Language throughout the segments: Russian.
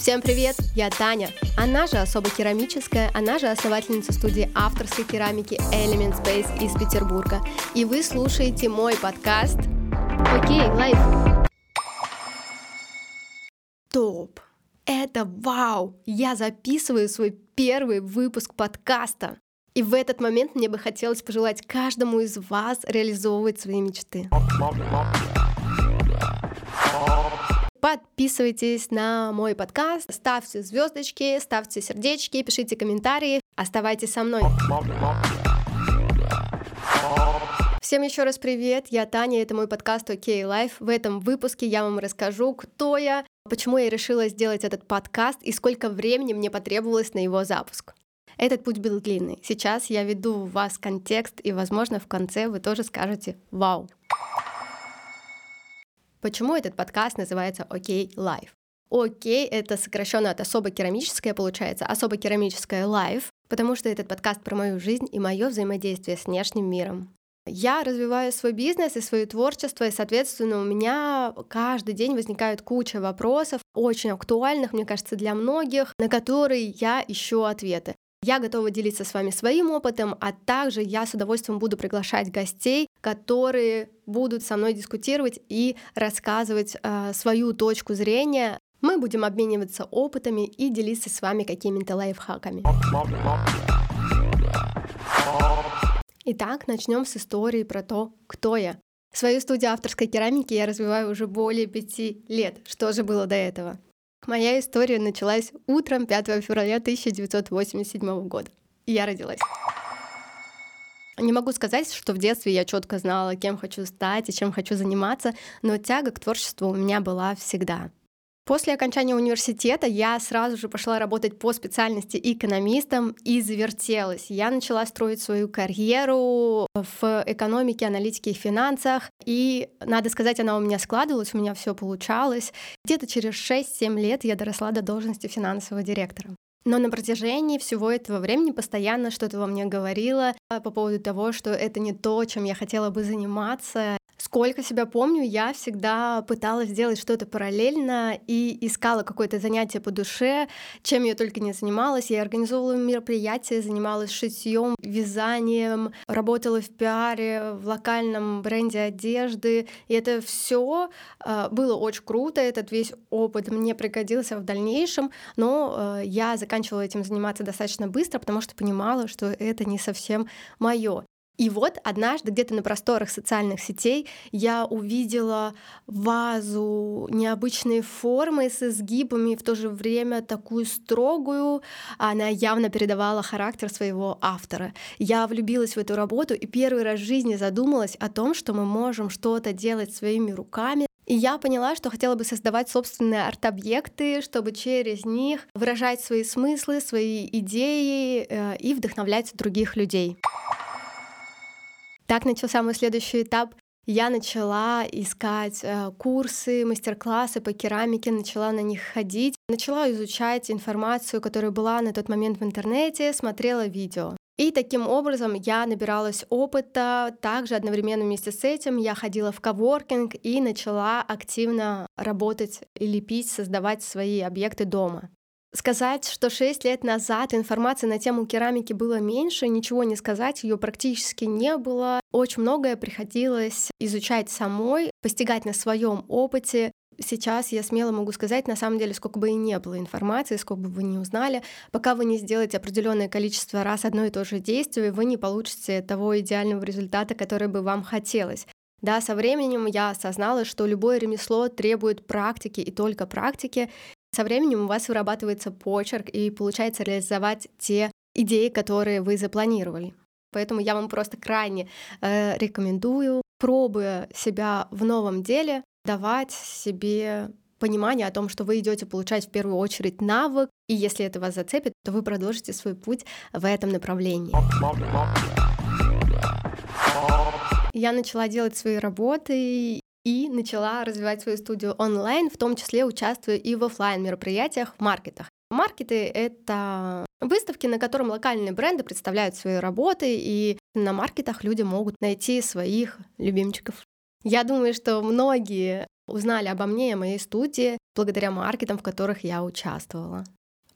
Всем привет, я Таня. Она же особо керамическая, она же основательница студии авторской керамики Element Space из Петербурга. И вы слушаете мой подкаст Окей, лайф. Топ. Это вау! Я записываю свой первый выпуск подкаста. И в этот момент мне бы хотелось пожелать каждому из вас реализовывать свои мечты. Подписывайтесь на мой подкаст, ставьте звездочки, ставьте сердечки, пишите комментарии, оставайтесь со мной. Всем еще раз привет, я Таня, это мой подкаст OK Life. В этом выпуске я вам расскажу, кто я, почему я решила сделать этот подкаст и сколько времени мне потребовалось на его запуск. Этот путь был длинный. Сейчас я веду в вас контекст, и, возможно, в конце вы тоже скажете «Вау!». Почему этот подкаст называется «Окей, Life»? Окей, это сокращенно от особо керамическое получается, особо керамическое life, потому что этот подкаст про мою жизнь и мое взаимодействие с внешним миром. Я развиваю свой бизнес и свое творчество, и, соответственно, у меня каждый день возникает куча вопросов, очень актуальных, мне кажется, для многих, на которые я ищу ответы. Я готова делиться с вами своим опытом, а также я с удовольствием буду приглашать гостей, которые будут со мной дискутировать и рассказывать э, свою точку зрения. Мы будем обмениваться опытами и делиться с вами какими-то лайфхаками. Итак, начнем с истории про то, кто я. Свою студию авторской керамики я развиваю уже более пяти лет. Что же было до этого? Моя история началась утром 5 февраля 1987 года. Я родилась. Не могу сказать, что в детстве я четко знала, кем хочу стать и чем хочу заниматься, но тяга к творчеству у меня была всегда. После окончания университета я сразу же пошла работать по специальности экономистом и завертелась. Я начала строить свою карьеру в экономике, аналитике и финансах. И, надо сказать, она у меня складывалась, у меня все получалось. Где-то через 6-7 лет я доросла до должности финансового директора. Но на протяжении всего этого времени постоянно что-то во мне говорило по поводу того, что это не то, чем я хотела бы заниматься. Сколько себя помню, я всегда пыталась сделать что-то параллельно и искала какое-то занятие по душе, чем я только не занималась. Я организовывала мероприятия, занималась шитьем, вязанием, работала в пиаре, в локальном бренде одежды. И это все э, было очень круто, этот весь опыт мне пригодился в дальнейшем, но э, я заканчивала этим заниматься достаточно быстро, потому что понимала, что это не совсем мое. И вот однажды где-то на просторах социальных сетей я увидела вазу необычной формы с изгибами, в то же время такую строгую. Она явно передавала характер своего автора. Я влюбилась в эту работу и первый раз в жизни задумалась о том, что мы можем что-то делать своими руками, и я поняла, что хотела бы создавать собственные арт-объекты, чтобы через них выражать свои смыслы, свои идеи э, и вдохновлять других людей. Так начался мой следующий этап. Я начала искать э, курсы, мастер-классы по керамике, начала на них ходить, начала изучать информацию, которая была на тот момент в интернете, смотрела видео. И таким образом я набиралась опыта. Также одновременно вместе с этим я ходила в коворкинг и начала активно работать и лепить, создавать свои объекты дома. Сказать, что 6 лет назад информации на тему керамики было меньше, ничего не сказать, ее практически не было. Очень многое приходилось изучать самой, постигать на своем опыте. Сейчас я смело могу сказать, на самом деле, сколько бы и не было информации, сколько бы вы не узнали, пока вы не сделаете определенное количество раз одно и то же действие, вы не получите того идеального результата, который бы вам хотелось. Да, со временем я осознала, что любое ремесло требует практики и только практики, со временем у вас вырабатывается почерк и получается реализовать те идеи, которые вы запланировали. Поэтому я вам просто крайне э, рекомендую, пробуя себя в новом деле, давать себе понимание о том, что вы идете получать в первую очередь навык, и если это вас зацепит, то вы продолжите свой путь в этом направлении. Я начала делать свои работы, и начала развивать свою студию онлайн, в том числе участвуя и в офлайн мероприятиях в маркетах. Маркеты — это выставки, на котором локальные бренды представляют свои работы, и на маркетах люди могут найти своих любимчиков. Я думаю, что многие узнали обо мне и моей студии благодаря маркетам, в которых я участвовала.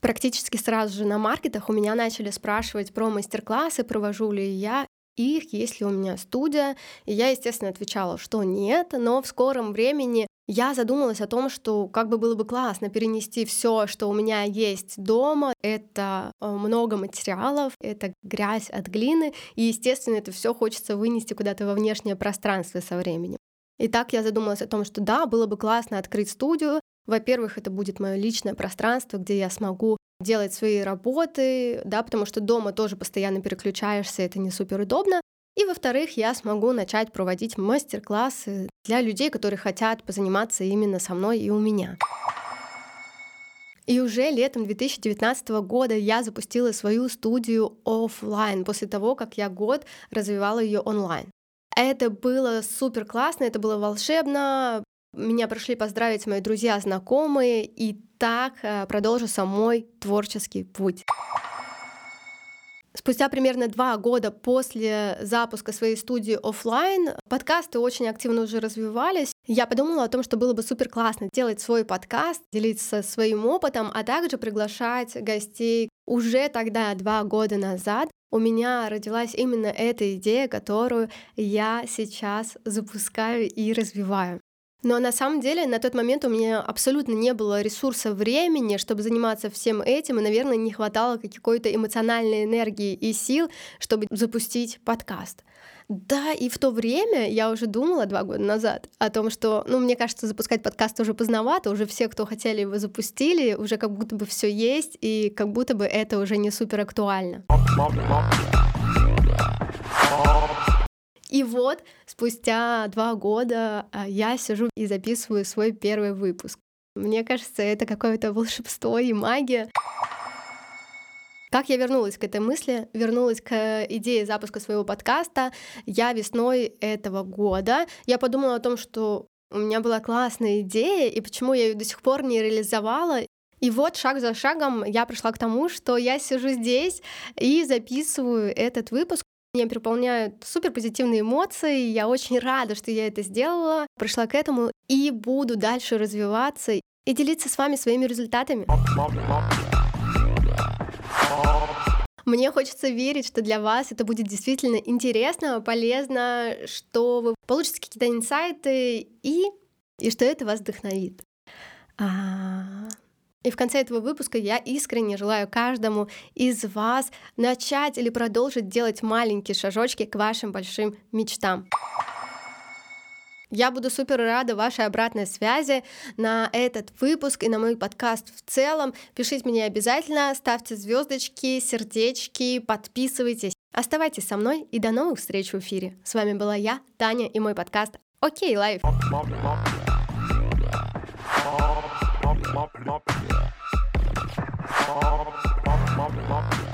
Практически сразу же на маркетах у меня начали спрашивать про мастер-классы, провожу ли я их, есть ли у меня студия. И я, естественно, отвечала, что нет, но в скором времени я задумалась о том, что как бы было бы классно перенести все, что у меня есть дома. Это э, много материалов, это грязь от глины, и, естественно, это все хочется вынести куда-то во внешнее пространство со временем. И так я задумалась о том, что да, было бы классно открыть студию. Во-первых, это будет мое личное пространство, где я смогу делать свои работы, да, потому что дома тоже постоянно переключаешься, это не супер удобно. И, во-вторых, я смогу начать проводить мастер-классы для людей, которые хотят позаниматься именно со мной и у меня. И уже летом 2019 года я запустила свою студию офлайн после того, как я год развивала ее онлайн. Это было супер классно, это было волшебно. Меня пришли поздравить мои друзья, знакомые, и так э, продолжился мой творческий путь. Спустя примерно два года после запуска своей студии офлайн подкасты очень активно уже развивались. Я подумала о том, что было бы супер классно делать свой подкаст, делиться своим опытом, а также приглашать гостей. Уже тогда, два года назад, у меня родилась именно эта идея, которую я сейчас запускаю и развиваю. Но на самом деле на тот момент у меня абсолютно не было ресурса времени, чтобы заниматься всем этим, и, наверное, не хватало какой-то эмоциональной энергии и сил, чтобы запустить подкаст. Да, и в то время я уже думала два года назад о том, что, ну, мне кажется, запускать подкаст уже поздновато, уже все, кто хотели его, запустили, уже как будто бы все есть, и как будто бы это уже не супер актуально. И вот спустя два года а, я сижу и записываю свой первый выпуск. Мне кажется, это какое-то волшебство и магия. Как я вернулась к этой мысли? Вернулась к идее запуска своего подкаста. Я весной этого года. Я подумала о том, что у меня была классная идея, и почему я ее до сих пор не реализовала. И вот шаг за шагом я пришла к тому, что я сижу здесь и записываю этот выпуск. Меня переполняют супер позитивные эмоции. Я очень рада, что я это сделала, пришла к этому и буду дальше развиваться и делиться с вами своими результатами. Мне хочется верить, что для вас это будет действительно интересно, полезно, что вы получите какие-то инсайты и, и что это вас вдохновит. А... И в конце этого выпуска я искренне желаю каждому из вас начать или продолжить делать маленькие шажочки к вашим большим мечтам. Я буду супер рада вашей обратной связи на этот выпуск и на мой подкаст в целом. Пишите мне обязательно, ставьте звездочки, сердечки, подписывайтесь. Оставайтесь со мной и до новых встреч в эфире. С вами была я, Таня, и мой подкаст «Окей, лайф». mop mop mop mop